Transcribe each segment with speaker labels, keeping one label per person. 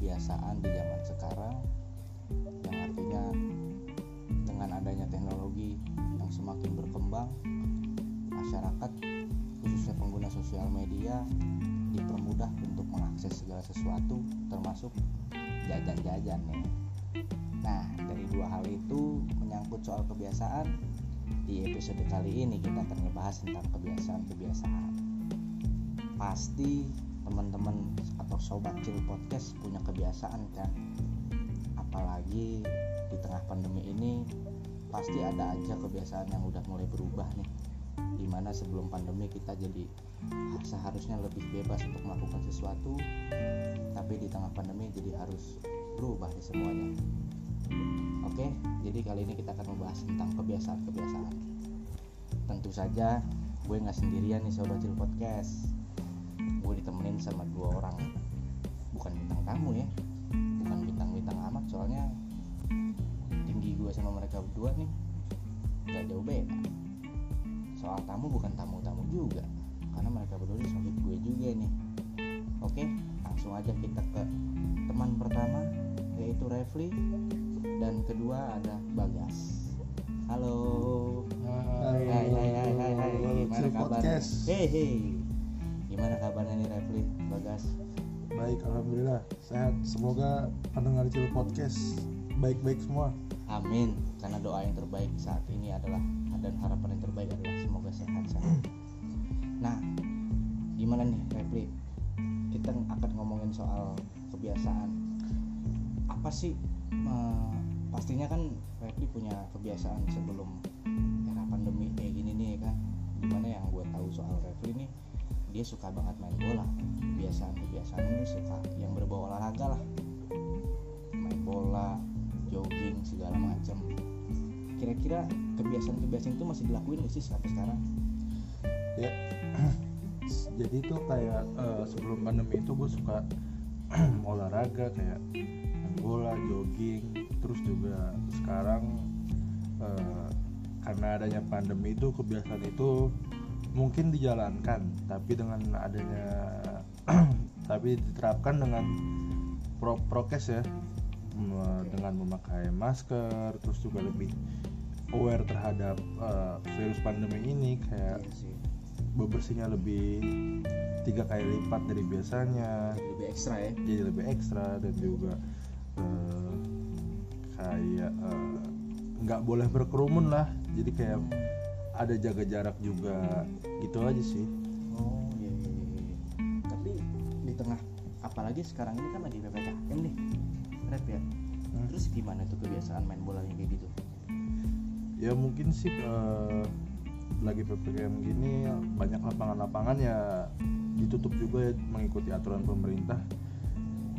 Speaker 1: kebiasaan di zaman sekarang yang artinya dengan adanya teknologi yang semakin berkembang masyarakat khususnya pengguna sosial media dipermudah untuk mengakses segala sesuatu termasuk jajan-jajan nih. Nah dari dua hal itu menyangkut soal kebiasaan di episode kali ini kita akan ngebahas tentang kebiasaan-kebiasaan. Pasti teman-teman atau sobat chill podcast punya kebiasaan kan? Apalagi di tengah pandemi ini pasti ada aja kebiasaan yang udah mulai berubah nih. Di mana sebelum pandemi kita jadi seharusnya lebih bebas untuk melakukan sesuatu tapi di tengah pandemi jadi harus berubah di semuanya. Oke jadi kali ini kita akan membahas tentang kebiasaan-kebiasaan. Tentu saja gue nggak sendirian nih sobat chill podcast gue ditemenin sama dua orang. Bukan bintang tamu ya. Bukan bintang-bintang amat soalnya tinggi gue sama mereka berdua nih nggak jauh beda. Soal tamu bukan tamu-tamu juga karena mereka berdua sobat gue juga nih oke langsung aja kita ke teman pertama yaitu Refli dan kedua ada Bagas. Halo.
Speaker 2: Hai,
Speaker 1: hai hai hai hai hai gimana
Speaker 2: Chill
Speaker 1: kabarnya kabarnya nih Refli Bagas
Speaker 2: Baik, alhamdulillah sehat. Semoga pendengar Chill Podcast baik-baik semua.
Speaker 1: Amin. Karena doa yang terbaik saat ini adalah dan harapan yang terbaik adalah semoga sehat-sehat. Nah, gimana nih Repli? Kita akan ngomongin soal kebiasaan. Apa sih? eh, pastinya kan Repli punya kebiasaan sebelum era pandemi kayak gini nih kan. Di mana yang gue tahu soal Repli nih, dia suka banget main bola. Kebiasaan-kebiasaan ini suka yang berbau olahraga lah. Main bola, jogging segala macam kira-kira kebiasaan-kebiasaan itu masih dilakuin gak sih sampai sekarang
Speaker 2: Ya. Jadi itu kayak eh, sebelum pandemi itu gue suka olahraga kayak main bola, jogging, terus juga sekarang eh, karena adanya pandemi itu kebiasaan itu mungkin dijalankan, tapi dengan adanya tapi diterapkan dengan pro prokes ya. Mem- dengan memakai masker terus juga lebih aware terhadap uh, virus pandemi ini kayak
Speaker 1: Iya sih.
Speaker 2: bebersihnya lebih tiga kali lipat dari biasanya.
Speaker 1: Lebih ekstra ya.
Speaker 2: Jadi lebih ekstra dan juga uh, kayak uh, nggak boleh berkerumun lah. Jadi kayak ada jaga jarak juga. Gitu aja sih.
Speaker 1: Oh iya, iya, iya, iya. tapi di tengah apalagi sekarang ini kan lagi ppkm nih rep ya.
Speaker 2: Hmm.
Speaker 1: terus gimana tuh kebiasaan main bola yang kayak gitu?
Speaker 2: Ya mungkin sih eh, lagi ppkm gini banyak lapangan-lapangan ya ditutup juga ya mengikuti aturan pemerintah.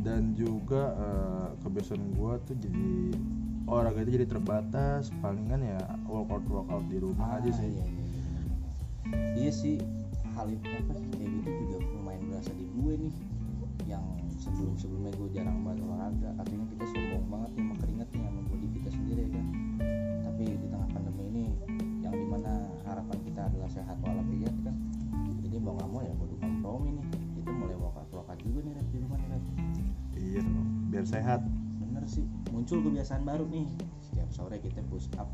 Speaker 2: Dan juga eh, kebiasaan gua tuh jadi olahraga itu jadi terbatas palingan ya workout workout di rumah aja sih.
Speaker 1: iya, iya, iya. sih hal itu apa sih? Kayak gitu juga lumayan berasa di gue nih yang sebelum sebelumnya gue jarang banget olahraga. Katanya kita sombong banget nih sama keringetnya sama body kita sendiri ya kan. Tapi di tengah pandemi ini yang di mana harapan kita adalah sehat walafiat kan. Jadi mau nggak mau ya kudu kompromi nih. Kita mulai workout workout juga nih Rep, di rumah nih Rep.
Speaker 2: iya biar sehat.
Speaker 1: Bener sih muncul kebiasaan baru nih. Setiap sore kita push up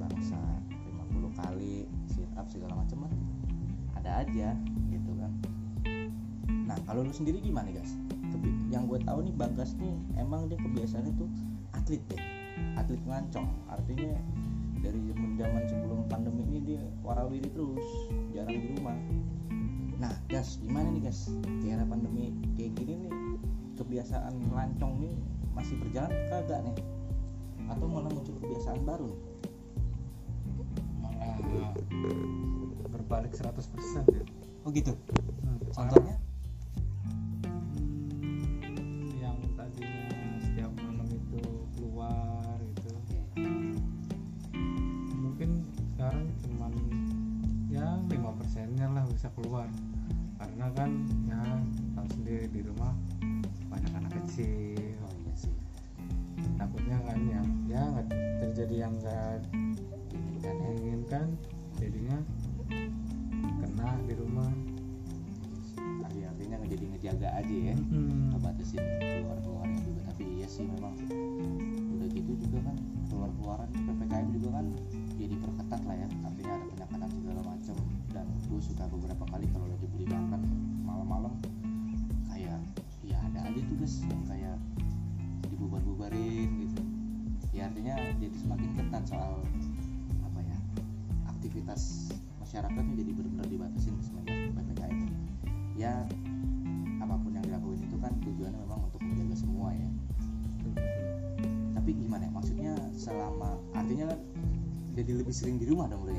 Speaker 1: bangsa 50 kali sit up segala macam lah. Ada aja gitu kan. Nah kalau lu sendiri gimana guys? Yang gue tahu nih Bagas nih emang dia kebiasaannya tuh atlet deh. Atlet ngancong. Artinya dari zaman zaman sebelum pandemi ini dia warawiri terus jarang di rumah. Nah gas gimana nih gas di era pandemi kayak gini nih kebiasaan lancong nih masih berjalan kagak nih? Atau malah muncul kebiasaan baru nih?
Speaker 3: Malah berbalik 100% ya.
Speaker 1: Oh gitu?
Speaker 3: Hmm,
Speaker 1: contohnya?
Speaker 3: hmm, yang tadinya setiap malam itu keluar gitu. Mungkin sekarang cuman ya 5% pengennya lah bisa keluar. Karena kan ya tahu sendiri di rumah
Speaker 1: tapi gimana ya maksudnya selama artinya kan jadi lebih sering di rumah dong ya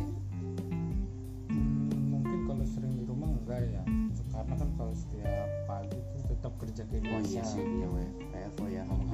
Speaker 3: Hmm, mungkin kalau sering di rumah enggak ya. Karena kan kalau setiap pagi tuh tetap kerja kayak
Speaker 1: oh
Speaker 3: biasa
Speaker 1: iya sih iya PFO ya. nggak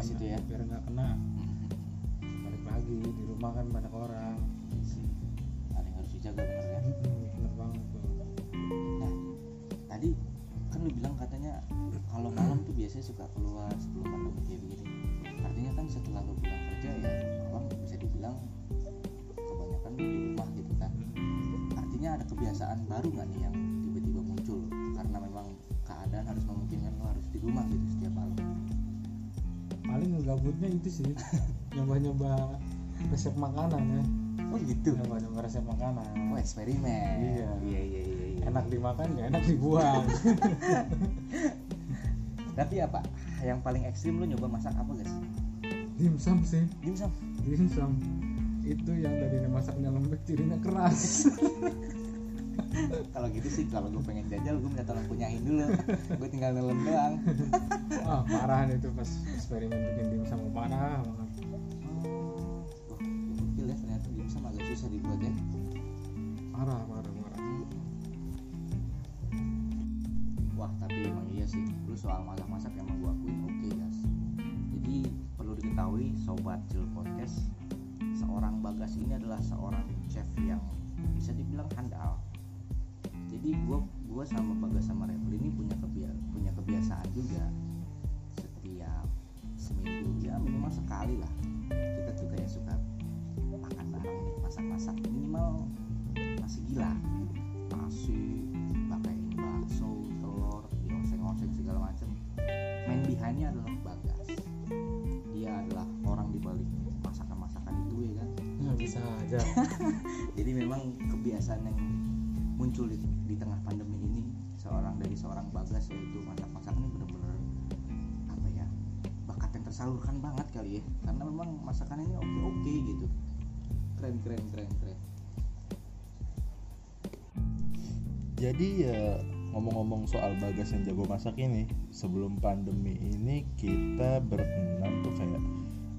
Speaker 3: biar nggak
Speaker 1: Prokes
Speaker 3: kena
Speaker 1: itu ya?
Speaker 3: biar nggak kena gabutnya itu sih. Nyoba-nyoba resep makanan ya.
Speaker 1: Oh gitu?
Speaker 3: Nyoba-nyoba resep makanan.
Speaker 1: Oh eksperimen.
Speaker 3: Iya.
Speaker 1: iya iya iya, iya.
Speaker 3: enak dimakan gak enak dibuang.
Speaker 1: Tapi apa? Yang paling ekstrim lu nyoba masak apa guys?
Speaker 3: Dimsum sih.
Speaker 1: Dimsum
Speaker 3: dimsum itu yang tadinya masaknya lembek cirinya keras.
Speaker 1: Kalau gitu sih kalau gue pengen jajal gue minta tolong punyain dulu. Gue tinggal nelen doang
Speaker 3: parah nih itu pas eksperimen bikin dimsum parah banget
Speaker 1: wah gokil ya ternyata dimsum agak susah dibuat ya.
Speaker 3: Parah parah parah
Speaker 1: wah tapi emang iya sih. Lu soal masak-masak emang gue akuin oke guys. Jadi perlu diketahui sobat Cil Podcast seorang Bagas ini adalah seorang chef yang bisa dibilang handal. Jadi gue gua sama Bagas sama Rebel ini punya kebia punya kebiasaan juga ya minimal sekali lah. Kita tuh kayak suka makan bareng masak-masak minimal nasi gila. Nasi pakai bakso telur dioseng-oseng segala macam main behindnya adalah Bagas. Dia adalah orang di balik masakan-masakan itu ya kan?
Speaker 3: Nggak bisa aja.
Speaker 1: Jadi memang kebiasaan yang muncul di, di tengah pandemi ini seorang dari seorang bagas yaitu masak-masak ini benar-benar tersalurkan banget kali ya. Karena memang masakan ini oke oke gitu. Keren keren keren keren.
Speaker 2: Jadi ya ngomong-ngomong soal bagas yang jago masak ini sebelum pandemi ini kita berenam tuh kayak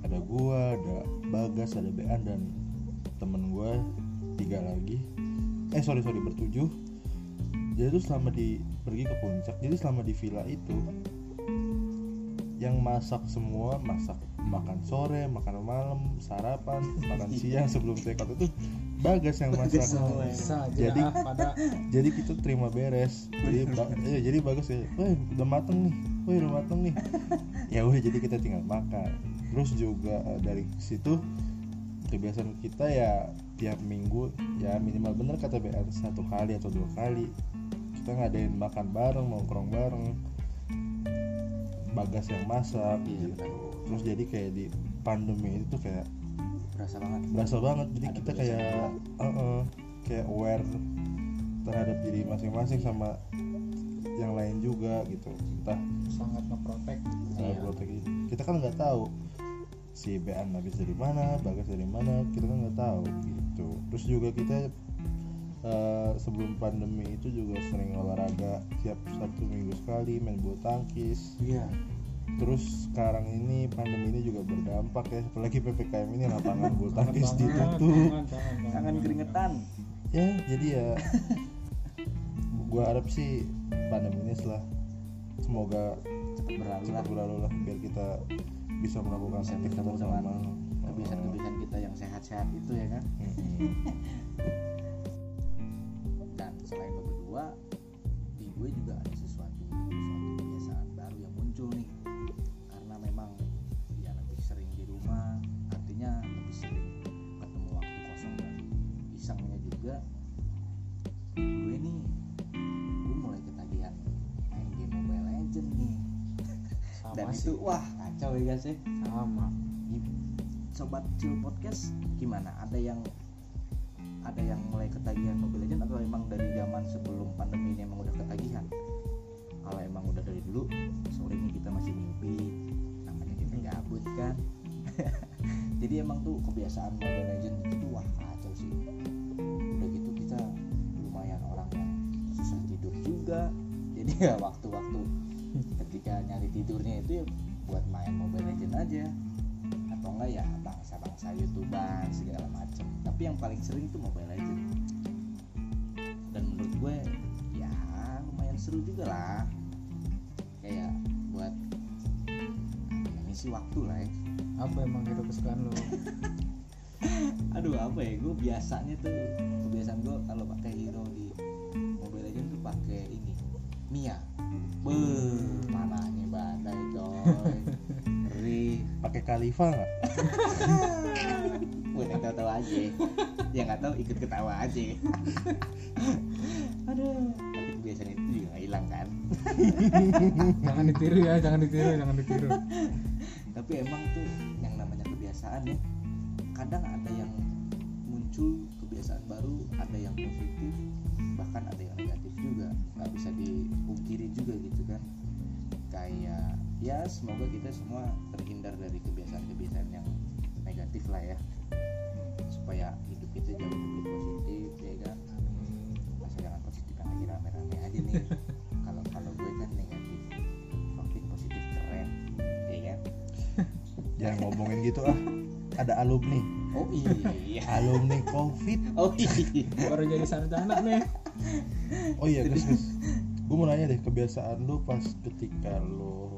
Speaker 2: ada gua ada bagas ada Bean dan temen gua tiga lagi. Eh sorry sorry bertujuh. Jadi tuh selama di pergi ke puncak jadi selama di villa itu yang masak semua masak makan sore makan malam sarapan makan siang sebelum take out itu bagas yang masak.
Speaker 1: semua ya.
Speaker 3: bisa
Speaker 2: Jadi-
Speaker 3: pada
Speaker 2: jadi kita terima beres. Jadi ba- iya, jadi bagus ya. Wah udah mateng nih. Wah udah mateng nih. Ya wah jadi kita tinggal makan. Terus juga eh, dari situ kebiasaan kita ya tiap minggu ya minimal bener kata BR satu kali atau dua kali. Kita ngadain makan bareng nongkrong bareng bagas yang masak
Speaker 1: Iya,
Speaker 2: gitu. terus jadi kayak di pandemi itu kayak
Speaker 1: berasa banget.
Speaker 2: berasa banget. Jadi
Speaker 1: Ada
Speaker 2: kita kayak uh-uh, kayak aware terhadap diri masing-masing sama yang lain juga gitu. Entah
Speaker 3: sangat ngeprotek
Speaker 1: Iya.
Speaker 2: uh, kita kan nggak tahu si Bean habis dari mana bagas dari mana kita kan nggak tahu gitu. Terus juga kita uh, sebelum pandemi itu juga sering olahraga tiap satu minggu sekali main bulu tangkis.
Speaker 1: Iya.
Speaker 2: Terus sekarang ini pandemi ini juga berdampak ya apalagi ppkm ini lapangan bulu tangkis ditutup.
Speaker 3: Jangan.
Speaker 1: keringetan.
Speaker 2: Ya jadi ya gua harap sih pandemi ini setelah semoga
Speaker 1: cepet berlalu lah.
Speaker 2: cepat berlalu lah biar kita bisa melakukan aktivitas normal.
Speaker 1: kebiasaan-kebiasaan kita yang sehat-sehat itu ya kan selain lo berdua di gue juga ada sesuatu suatu kebiasaan baru yang muncul nih. Karena memang ya lebih sering di rumah artinya lebih sering ketemu waktu kosong dan isengnya juga. Gue nih gue mulai ketagihan main game Mobile Legend nih.
Speaker 3: Sama
Speaker 1: dan
Speaker 3: sih.
Speaker 1: itu wah kacau ya guys ya.
Speaker 3: Sama.
Speaker 1: Sobat chill podcast gimana? Ada yang ada yang mulai ketagihan Mobile Legends atau emang dari zaman sebelum pandemi ini emang udah ketagihan? Kalau emang udah dari dulu sorry nih kita masih mimpi namanya kita gabut kan? Jadi emang tuh kebiasaan Mobile Legends itu wah kacau sih. Udah gitu kita lumayan orang yang susah tidur juga. Jadi ya waktu-waktu ketika nyari tidurnya itu ya buat main Mobile Legends aja. Atau enggak ya bangsa-bangsa youtuber segala macem tapi yang paling sering tuh Mobile Legends. Dan menurut gue ya lumayan seru juga lah. Kayak buat apa ya, ngisi waktu lah ya.
Speaker 3: Apa emang hero kesukaan lo
Speaker 1: aduh apa ya? Gue biasanya tuh kebiasaan gue kalau pakai hero di Mobile Legends tuh pakai ini Mia. Beuh, mananya badai coy. Ngeri.
Speaker 2: Pakai kalifa nggak
Speaker 1: aja. Yang nggak tahu ikut ketawa aja. Aduh. Tapi kebiasaan itu juga hilang kan.
Speaker 3: Jangan ditiru ya jangan ditiru jangan ditiru.
Speaker 1: Tapi emang tuh yang namanya kebiasaan ya kadang ada yang muncul kebiasaan baru ada yang positif bahkan ada yang negatif juga. Nggak bisa dipungkiri juga gitu kan. Kayak ya semoga kita semua terhindar dari kebiasaan-kebiasaan yang negatif lah ya supaya hidup kita jauh lebih positif ya kan? Masa jangan positif yang lagi rame-rame aja nih. Kalau kalau gue kan negatif covid positif keren ya kan?
Speaker 2: Jangan ngomongin gitu ah. Ada alumni.
Speaker 1: Oh iya.
Speaker 2: Alumni covid.
Speaker 1: Oh iya.
Speaker 3: Baru jadi sarjana nih.
Speaker 2: Oh iya guys guys gue mau nanya deh kebiasaan lu pas ketika lu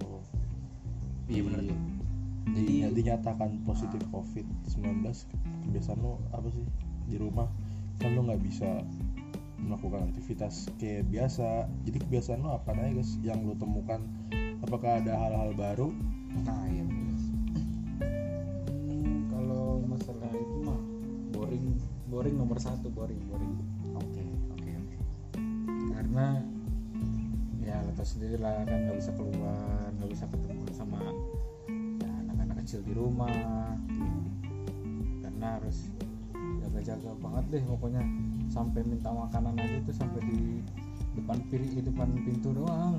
Speaker 1: iya bener tuh
Speaker 2: di- dinyatakan positif covid 19 kebiasaan lu apa sih? Di rumah kan lu nggak bisa melakukan aktivitas kayak biasa. Jadi kebiasaan lu apa nih guys yang lu temukan? Apakah ada hal-hal baru?
Speaker 1: Nah iya.
Speaker 3: Hmm, kalau masalah itu mah boring boring nomor satu boring boring.
Speaker 1: Oke oke oke.
Speaker 3: Karena ya lo tau sendiri lah kan nggak bisa keluar nggak bisa ketemu sama kecil di rumah karena harus jaga-jaga banget deh pokoknya. Sampai minta makanan aja tuh sampai di depan piri di depan pintu doang.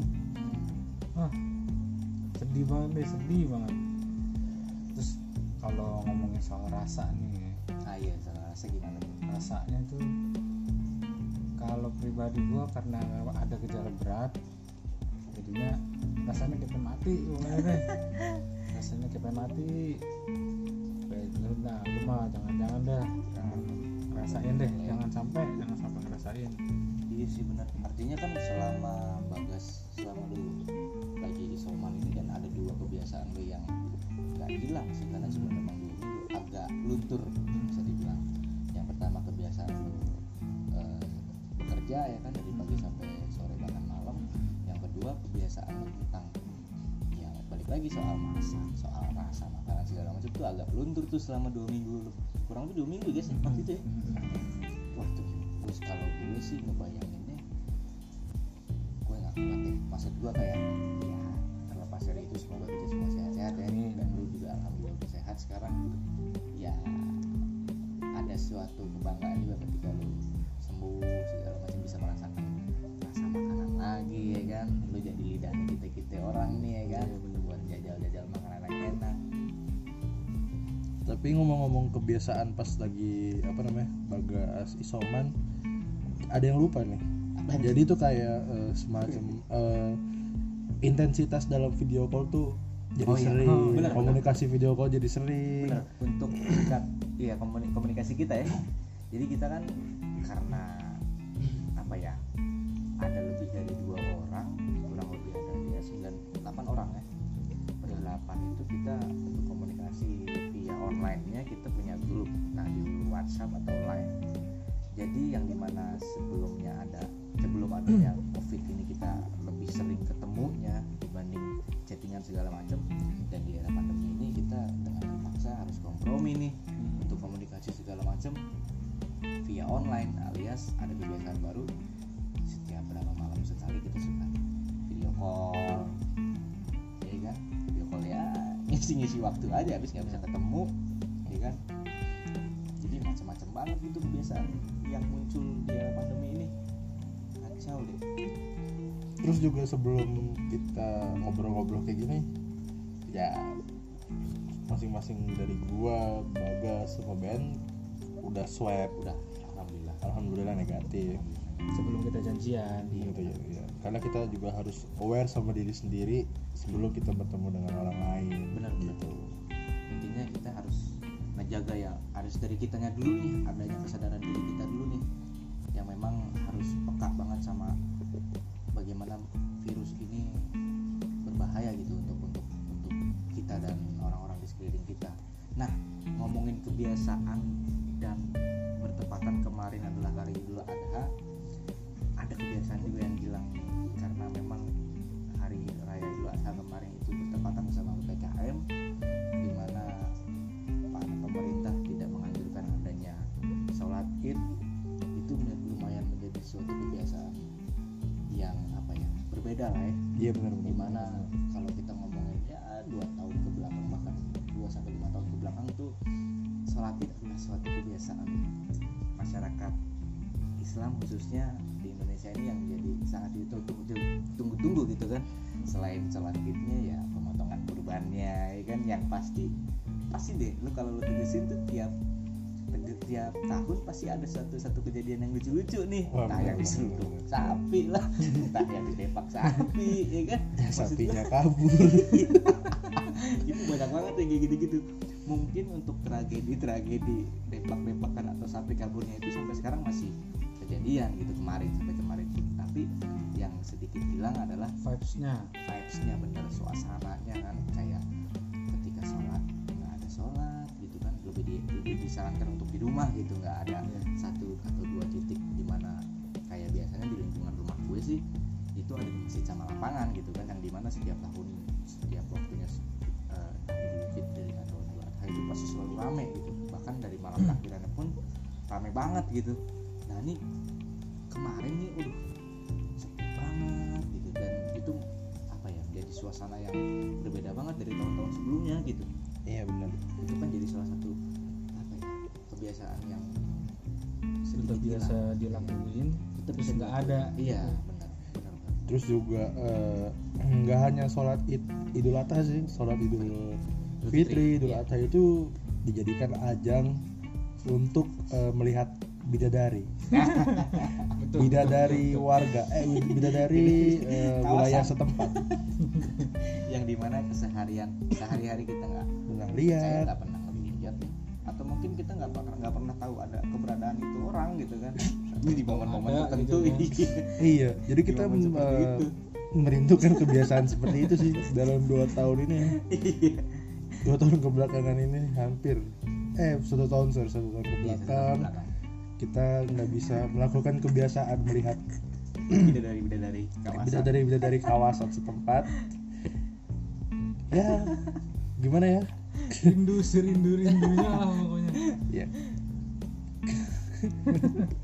Speaker 3: Ah sedih banget deh sedih banget. Terus kalau ngomongin soal rasa nih
Speaker 1: ah iya salah rasa gimana
Speaker 3: rasanya tuh kalau pribadi gua karena ada gejala berat jadinya rasanya pengen mati rasanya pengen mati. Kayak nah lu mah jangan jangan dah. Jangan ngerasain deh jangan sampai jangan sampai ngerasain.
Speaker 1: Iya sih benar artinya kan selama bagas selama lu lagi isoman ini kan ada dua kebiasaan lu yang nggak hilang sih karena sebenarnya memang dulu lu agak luntur bisa dibilang. Yang pertama kebiasaan lu eh, bekerja ya kan dari pagi sampai sore bahkan malam. Yang kedua kebiasaan lu tentang balik lagi soal masak soal rasa makanan segala macam tuh agak luntur tuh selama dua minggu. Kurang lebih dua minggu guys ya waktu itu ya. wah tuh terus kalau gue sih ngebayanginnya gue nggak kuat deh. Maksud gue kayak ya terlepas dari itu semoga kita semua sehat-sehat ya. Dan lu juga alhamdulillah udah sehat sekarang. Ya ada suatu kebanggaan juga ketika lu
Speaker 2: ngomong-ngomong kebiasaan pas lagi apa namanya bagas isoman. Ada yang lupa nih. Jadi tuh kayak eh, semacam eh, intensitas dalam video call tuh jadi
Speaker 1: Oh iya.
Speaker 2: sering.
Speaker 3: Oh,
Speaker 1: benar,
Speaker 2: komunikasi video call jadi sering.
Speaker 1: Benar. Untuk tingkat iya komuni- komunikasi kita ya. Jadi kita kan karena apa ya ada lebih dari dua orang kurang lebih ada ya sembilan delapan orang ya. Delapan itu kita untuk komunikasi via online nya kita punya grup. Nah di grup WhatsApp atau line. Jadi yang di mana sebelumnya ada sebelum adanya covid ini kita lebih sering ketemunya dibanding chattingan segala macam. Dan di era pandemi ini kita dengan terpaksa harus kompromi nih untuk komunikasi segala macam via online alias ada kebiasaan baru. Setiap berapa malam sekali kita suka ngisi-ngisi waktu aja habis nggak bisa ketemu ya kan? Jadi macam-macam banget gitu kebiasaan yang muncul di era pandemi ini. Kacau deh.
Speaker 2: Terus juga sebelum kita ngobrol-ngobrol kayak gini ya masing-masing dari gua bagas sama Ben udah swab
Speaker 1: udah alhamdulillah.
Speaker 2: Alhamdulillah negatif.
Speaker 3: Sebelum kita janjian.
Speaker 2: Gitu ya, ya. karena kita juga harus aware sama diri sendiri sebelum kita bertemu dengan orang lain
Speaker 1: benar benar.
Speaker 2: gitu.
Speaker 1: Intinya kita harus menjaga ya harus dari kitanya dulu nih adanya kesadaran diri kita dulu nih yang memang harus peka banget sama bagaimana virus ini berbahaya gitu untuk untuk untuk kita dan orang-orang di sekeliling kita. Nah ngomongin kebiasaan dan bertepatan kemarin adalah hari Idul Adha. Ada kebiasaan juga yang hilang karena memang hari raya Idul Adha kemarin itu bertepatan sama PPKM di mana pemerintah tidak menganjurkan adanya sholat id. Itu lumayan menjadi suatu kebiasaan yang apa ya berbeda lah ya.
Speaker 2: Iya benar benar.
Speaker 1: Di mana kalau kita ngomongin ya dua tahun ke belakang bahkan dua sampai lima tahun ke belakang tuh sholat id adalah suatu kebiasaan masyarakat Islam khususnya di Indonesia ini yang jadi sangat ditunggu-tunggu gitu kan. Selain sholat idnya ya pemotongan kurbannya ya kan yang pasti pasti deh lu kalau lu tegesin tuh tiap tiap tahun pasti ada satu satu kejadian yang lucu-lucu nih.
Speaker 2: Wah,
Speaker 1: entah yang diseruduk sapi lah entah yang didepak sapi ya kan.
Speaker 2: Ya,
Speaker 1: Maksud
Speaker 2: sapinya
Speaker 1: gua,
Speaker 2: kabur.
Speaker 1: Itu banyak banget yang kayak gitu-gitu. Mungkin untuk tragedi-tragedi depak-depakan atau sapi kaburnya itu sampai sekarang masih kejadian gitu kemarin sampai kemarin. Tapi yang sedikit hilang adalah
Speaker 3: vibesnya.
Speaker 1: vibesnya bener suasananya kan. Kayak ketika sholat nggak ada sholat gitu kan. Lebih di, lebih disarankan untuk di rumah gitu nggak ada
Speaker 3: Iya.
Speaker 1: satu atau dua titik di mana kayak biasanya di lingkungan rumah gue sih itu ada di masjid sama lapangan gitu kan. Yang di mana setiap tahun setiap waktunya eh, Idul Fitri atau Adha itu pasti selalu rame gitu. Bahkan dari malam pun rame banget gitu. Nah ini kemarin nih udah sepi banget gitu. Dan itu apa ya menjadi suasana yang berbeda banget dari tahun-tahun sebelumnya gitu.
Speaker 2: Iya benar.
Speaker 1: Itu kan jadi salah satu apa ya kebiasaan yang
Speaker 3: sudah
Speaker 1: sedikit
Speaker 3: biasa
Speaker 1: hilang.
Speaker 3: dilakuin
Speaker 1: Tetap bisa
Speaker 3: nggak ada.
Speaker 1: Iya benar
Speaker 2: terus juga eh, nggak hanya sholat id idul adha sih sholat idul Fitri, idul
Speaker 1: iya.
Speaker 2: adha itu dijadikan ajang untuk eh, melihat bidadari.
Speaker 3: Betul
Speaker 2: bidadari warga eh bidadari eh, wilayah
Speaker 1: Kawasan.
Speaker 2: setempat.
Speaker 1: Yang di mana keseharian sehari-hari kita nggak
Speaker 2: lihat.
Speaker 1: pernah nih. Atau mungkin kita nggak pernah nggak pernah tahu ada keberadaan itu orang gitu kan. Ini di momen-momen tertentu
Speaker 3: gitu.
Speaker 1: iya.
Speaker 2: iya jadi kita eh, merindukan kebiasaan seperti itu sih dalam dua tahun ini. Ya.
Speaker 1: Iya.
Speaker 2: dua tahun kebelakangan ini hampir eh satu tahun sorry satu tahun
Speaker 1: Iya, ke
Speaker 2: belakang
Speaker 1: belakang.
Speaker 2: kita nggak bisa melakukan kebiasaan melihat
Speaker 1: bidadari bidadari kawasan.
Speaker 2: Bidadari bidadari kawasan setempat. Ya gimana ya?
Speaker 3: Rindu serindu rindunya lah pokoknya.
Speaker 2: Ya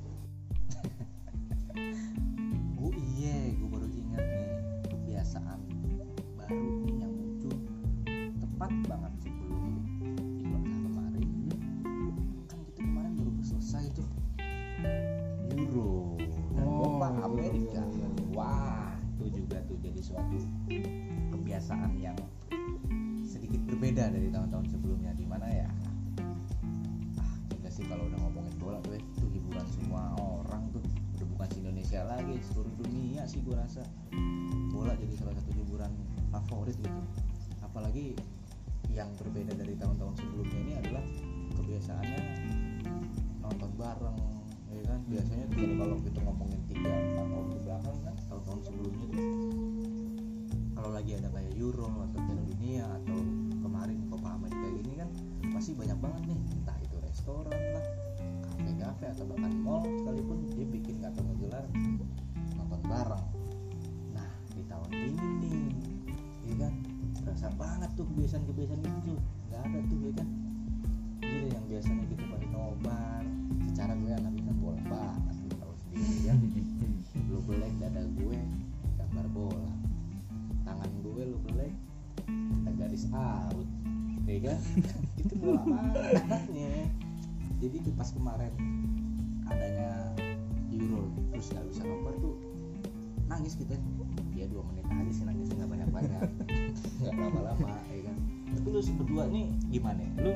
Speaker 1: gimana lu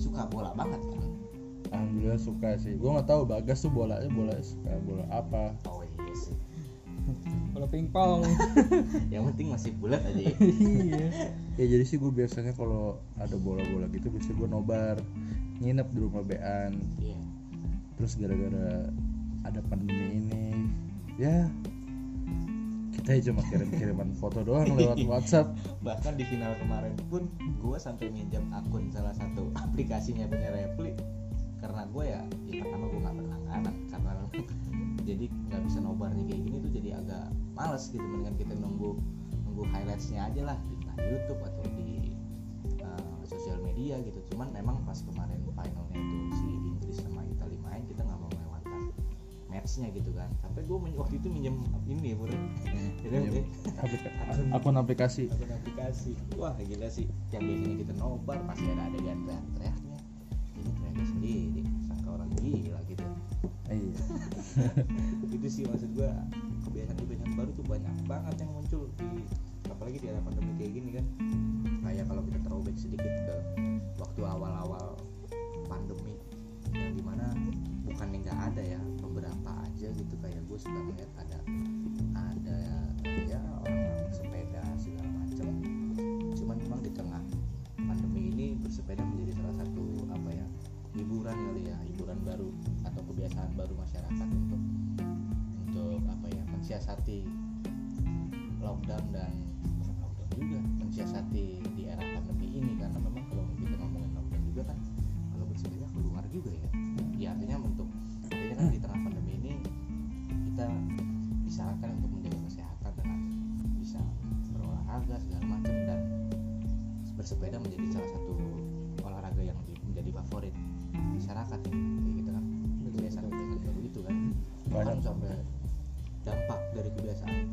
Speaker 1: suka bola banget kan?
Speaker 2: Alhamdulillah suka sih. Gue nggak tahu bagas tuh bolanya bola suka bola apa?
Speaker 1: Oh iya sih.
Speaker 3: Bola pingpong.
Speaker 1: yang penting masih bulat aja ya.
Speaker 2: Iya. Ya jadi sih gue biasanya kalau ada bola-bola gitu biasanya gue nobar. Nginep di rumah bean.
Speaker 1: Iya.
Speaker 2: Terus gara-gara ada pandemi ini ya kita cuma kirim-kiriman foto doang lewat WhatsApp.
Speaker 1: Bahkan di final kemarin pun gue sampai minjam akun salah satu aplikasinya punya Repli. Karena gue ya, ya pertama gue nggak berlangganan karena jadi nggak bisa nobar nih kayak gini tuh jadi agak males gitu. Mendingan kita nunggu nunggu highlightsnya aja lah di YouTube atau di uh, sosial media gitu. Cuman memang pas kemarin finalnya itu si matchnya gitu kan. Sampai gue waktu itu minjem ini ya
Speaker 2: Minjem. Aplika- akun aplikasi.
Speaker 1: Akun aplikasi. Wah gila sih. Yang biasanya kita nobar pasti ada adegan teriak-teriaknya. Ini teriaknya sendiri sangka orang gila gitu.
Speaker 2: Iya.
Speaker 1: Itu sih maksud gua kebiasaan-kebiasaan baru tuh banyak banget yang muncul di apalagi di era pandemi kayak gini kan. Kayak kalau kita throwback sedikit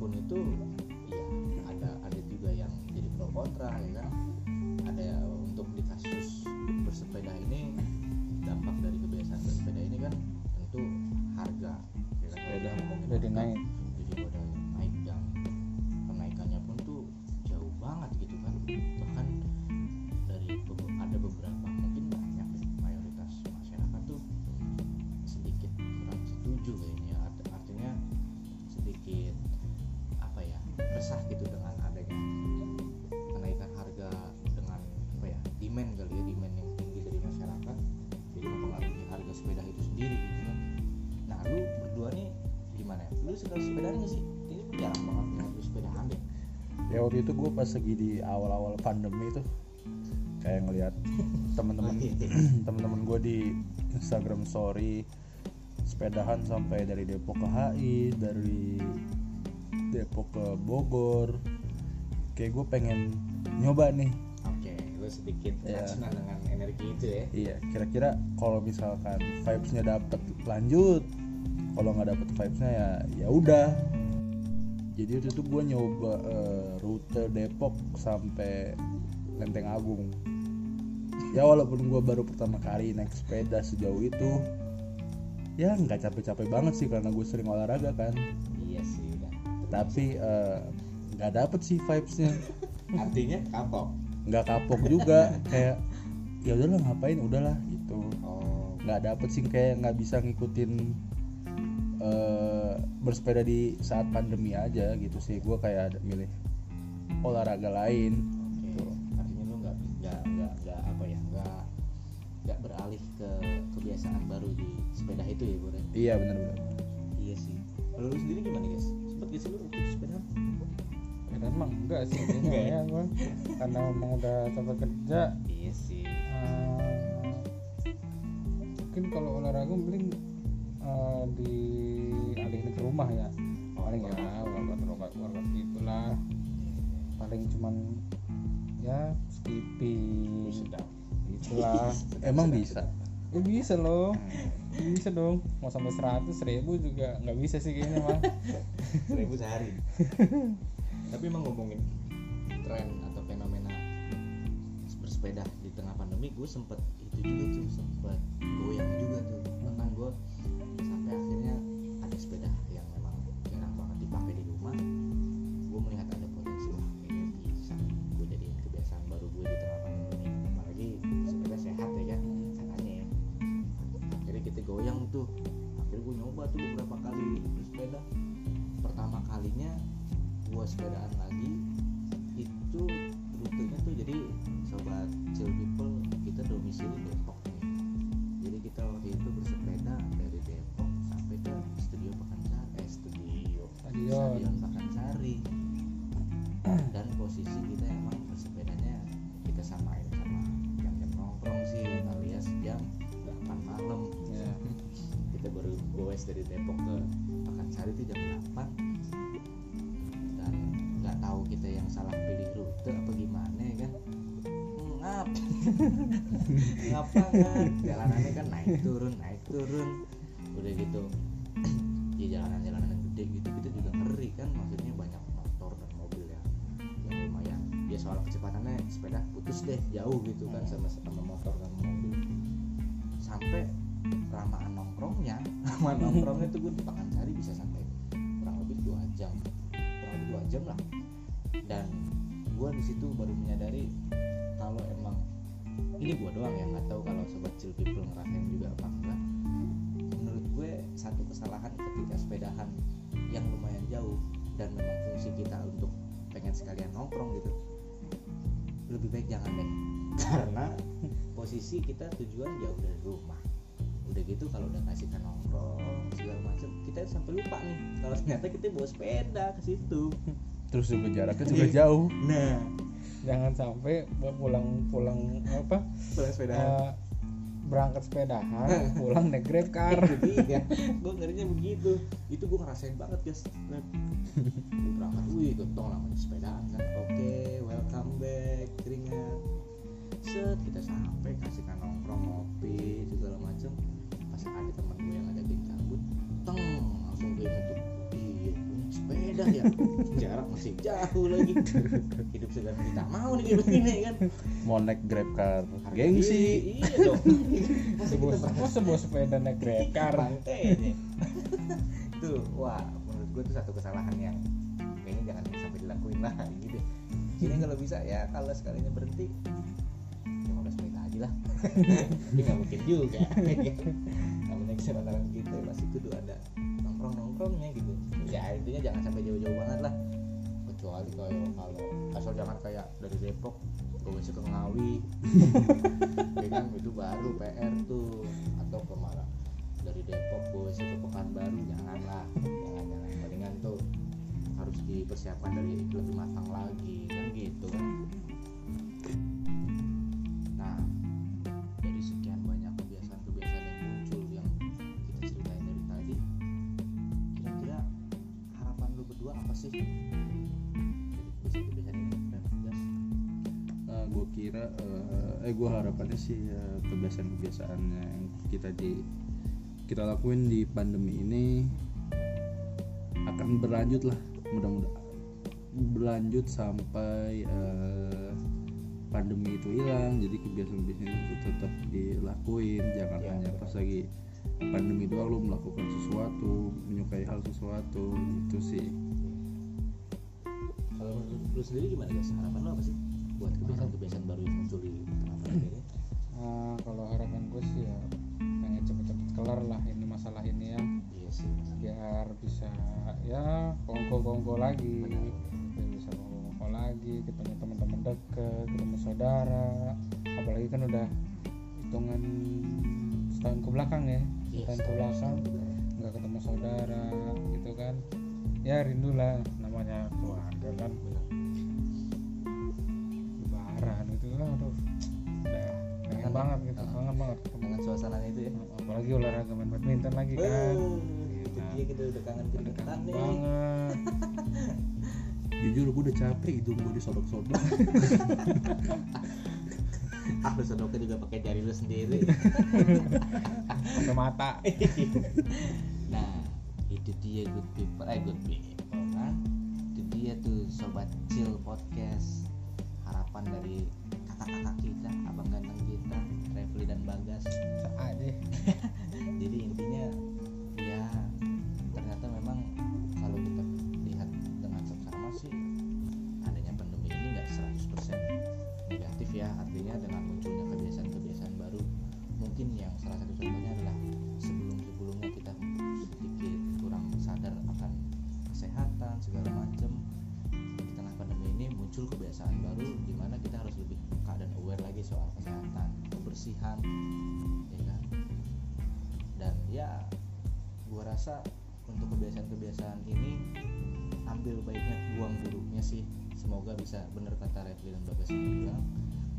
Speaker 1: kebiasaan pun itu ya ada ada juga yang jadi pro kontra ya kan ada untuk di kasus bersepeda ini dampak dari kebiasaan bersepeda ini kan tentu harga ya kan?
Speaker 2: Sepeda
Speaker 3: Jadi naik.
Speaker 2: Waktu itu gue pas lagi di awal-awal pandemi itu kayak ngeliat teman-teman teman-teman gue di Instagram Story sepedahan sampai dari Depok ke HI dari Depok ke Bogor. Kayak gue pengen nyoba nih.
Speaker 1: Oke sedikit keracunan dengan energi itu ya.
Speaker 2: Iya kira-kira kalau misalkan vibesnya dapet lanjut. Kalau nggak dapet vibesnya ya ya udah jadi waktu itu gue nyoba eh, rute Depok sampai Lenteng Agung. Ya walaupun gue baru pertama kali naik sepeda sejauh itu ya nggak capek-capek banget sih karena gue sering olahraga kan.
Speaker 1: Iya sih udah.
Speaker 2: Tapi eh, nggak dapet sih vibesnya.
Speaker 1: Artinya kapok?
Speaker 2: Nggak kapok juga kayak ya udahlah ngapain? Udahlah gitu.
Speaker 1: Oh.
Speaker 2: Nggak dapet sih kayak nggak bisa ngikutin eh, bersepeda di saat pandemi aja gitu sih gue kayak ada milih olahraga lain
Speaker 1: Oke,
Speaker 2: Tuh.
Speaker 1: artinya lu nggak nggak nggak apa ya nggak nggak beralih ke kebiasaan baru di sepeda itu ya Bro?
Speaker 2: iya benar-benar
Speaker 1: Iya sih. Kalau lu sendiri gimana guys? Sempet gak sih lu ikut sepeda?
Speaker 3: sepedaan mah enggak sih
Speaker 1: Enggak ya?
Speaker 3: ya gua karena emang udah capek kerja
Speaker 1: Iya sih.
Speaker 3: eh, mungkin kalau olahraga mending eh, dialihin ke rumah ya. Paling ya workout workout workout gitulah paling cuman ya skipping.
Speaker 1: Sedap.
Speaker 3: gitulah
Speaker 2: emang bisa?
Speaker 3: Ya bisa loh. Bisa dong. Mau sampai seratus ribu juga nggak bisa sih kayaknya mah
Speaker 1: Seribu sehari. Tapi emang ngomongin tren atau fenomena bersepeda di tengah pandemi, gue sempet itu juga tuh sempet goyang juga tuh. Gua sepedaan lagi ngapa kan jalanannya kan naik turun naik turun. Udah gitu. Ya jalanan-jalanan gede gitu kita juga ngeri kan. Maksudnya banyak motor dan mobil ya yang lumayan. Ya soal kecepatannya sepeda putus deh jauh gitu kan sama sama motor dan mobil. Sampai lamaan nongkrongnya lama nongkrongnya tuh gue di Pakansari bisa sampai kurang lebih dua jam. Kurang lebih dua jam lah. Dan gue di situ baru menyadari ini gue doang yang nggak tahu kalau sobat chill people ngerasain juga apa enggak. Menurut gue satu kesalahan ketika sepedahan yang lumayan jauh dan memang fungsi kita untuk pengen sekalian nongkrong gitu lebih baik jangan deh. Karena posisi kita tujuan jauh dari rumah. Udah gitu kalau udah kasihkan nongkrong segala macam kita sampai lupa nih kalau ternyata kita bawa sepeda ke situ.
Speaker 2: Terus juga jaraknya juga jauh.
Speaker 1: Nah
Speaker 3: jangan sampai pulang pulang apa?
Speaker 1: Pulang sepeda.
Speaker 3: Eh, berangkat sepedahan pulang naik grab car.
Speaker 1: Iya gue ngerinya begitu. Itu gue ngerasain banget guys gue berangkat wih gentong namanya sepedaan kan. Oke welcome back keringat. Set kita sampai kasihkan nongkrong ngopi segala macem. Pas ada teman gue yang sepeda ya? Jarak masih. Jauh lagi. Hidup segan kita mau nih kayak begini kan?
Speaker 2: Mau naik grab car.
Speaker 1: Harga
Speaker 2: gengsi.
Speaker 1: diri, iya dong.
Speaker 3: Sebuah sebuah sepeda naik grab car.
Speaker 1: itu wah menurut gue itu satu kesalahan yang kayaknya jangan sampai dilakuin lah gitu. Ini kalau bisa ya kalau sekalinya berhenti 15 menit aja lah. Ini nggak mungkin juga. Namanya kesempatan kita masih kudu ada nongkrong nongkrongnya gitu ya intinya jangan sampai jauh-jauh banget lah. Kecuali kalau kalau asal jangan kayak dari Depok ke WC ke Ngawi. Ya kan itu baru PR tuh. Atau ke malah dari Depok ke WC ke Pekanbaru janganlah. Jangan jangan. Palingan tuh harus dipersiapkan dari lebih matang lagi kan gitu. Kan nah dari sekian sih? Gas?
Speaker 2: gue kira eh, eh gue harapannya sih eh, kebiasaan-kebiasaan yang kita di kita lakuin di pandemi ini akan berlanjut lah mudah-mudahan berlanjut sampai eh, pandemi itu hilang jadi kebiasaan-kebiasaan itu tetap dilakuin jangan
Speaker 1: Ya,
Speaker 2: hanya pas lagi pandemi doang lu melakukan sesuatu menyukai hal sesuatu itu sih
Speaker 1: lu sendiri gimana guys harapan lu apa sih buat kebiasaan-kebiasaan baru yang muncul di tengah pandemi ini?
Speaker 3: Nah, kalau harapan gue sih ya pengen cepet-cepet kelar lah ini masalah ini ya.
Speaker 1: Iya sih
Speaker 3: biar bisa ya kongko-kongko lagi. Biar bisa kongko ngerokok lagi ketemu teman-teman deket ketemu saudara. Apalagi kan udah hitungan setahun ke belakang ya.
Speaker 1: Iya,
Speaker 3: setahun ke belakang nggak ketemu saudara gitu kan. Ya rindulah namanya keluarga kan
Speaker 1: bener
Speaker 3: lebaran itu kan aduh udah Kangen. banget gitu kangen banget.
Speaker 1: dengan suasana itu ya.
Speaker 3: Apalagi olahraga main badminton lagi kan.
Speaker 1: Eh, itu dia kita udah kangen
Speaker 3: Udah kangen
Speaker 1: nih.
Speaker 3: banget.
Speaker 2: Jujur gue udah capek hidung gue disodok-sodok.
Speaker 1: Ah lu sodoknya juga pakai jari lu sendiri.
Speaker 3: Pakai mata.
Speaker 1: Nah itu dia good people eh good people kan? Itu dia tuh sobat chill podcast. Harapan dari kakak-kakak kita abang ganteng kita Refli dan Bagas.
Speaker 3: Aja
Speaker 1: jadi intinya ya gua rasa untuk kebiasaan-kebiasaan ini ambil baiknya buang buruknya sih. Semoga bisa bener kata Refli dan Bagas yang bilang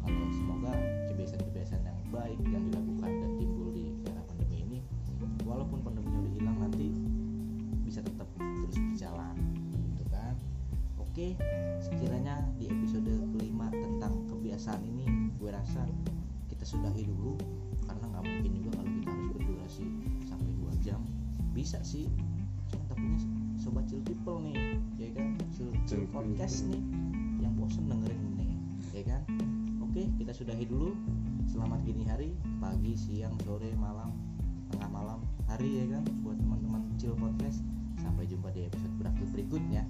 Speaker 1: kalau semoga kebiasaan-kebiasaan yang baik yang dilakukan dan timbul di era pandemi ini walaupun pandeminya udah hilang nanti bisa tetap terus berjalan gitu kan. Oke sekiranya di episode kelima tentang kebiasaan ini gue rasa kita sudahi dulu karena nggak mungkin juga kalau kita harus berdurasi jam. Bisa sih. Cuman takutnya sobat chill people nih ya kan? Chill, podcast nih yang bosen dengerin nih ya kan? Oke kita sudahi dulu. Selamat gini hari pagi siang sore malam tengah malam hari ya kan? Buat teman-teman chill podcast. Sampai jumpa di episode berikutnya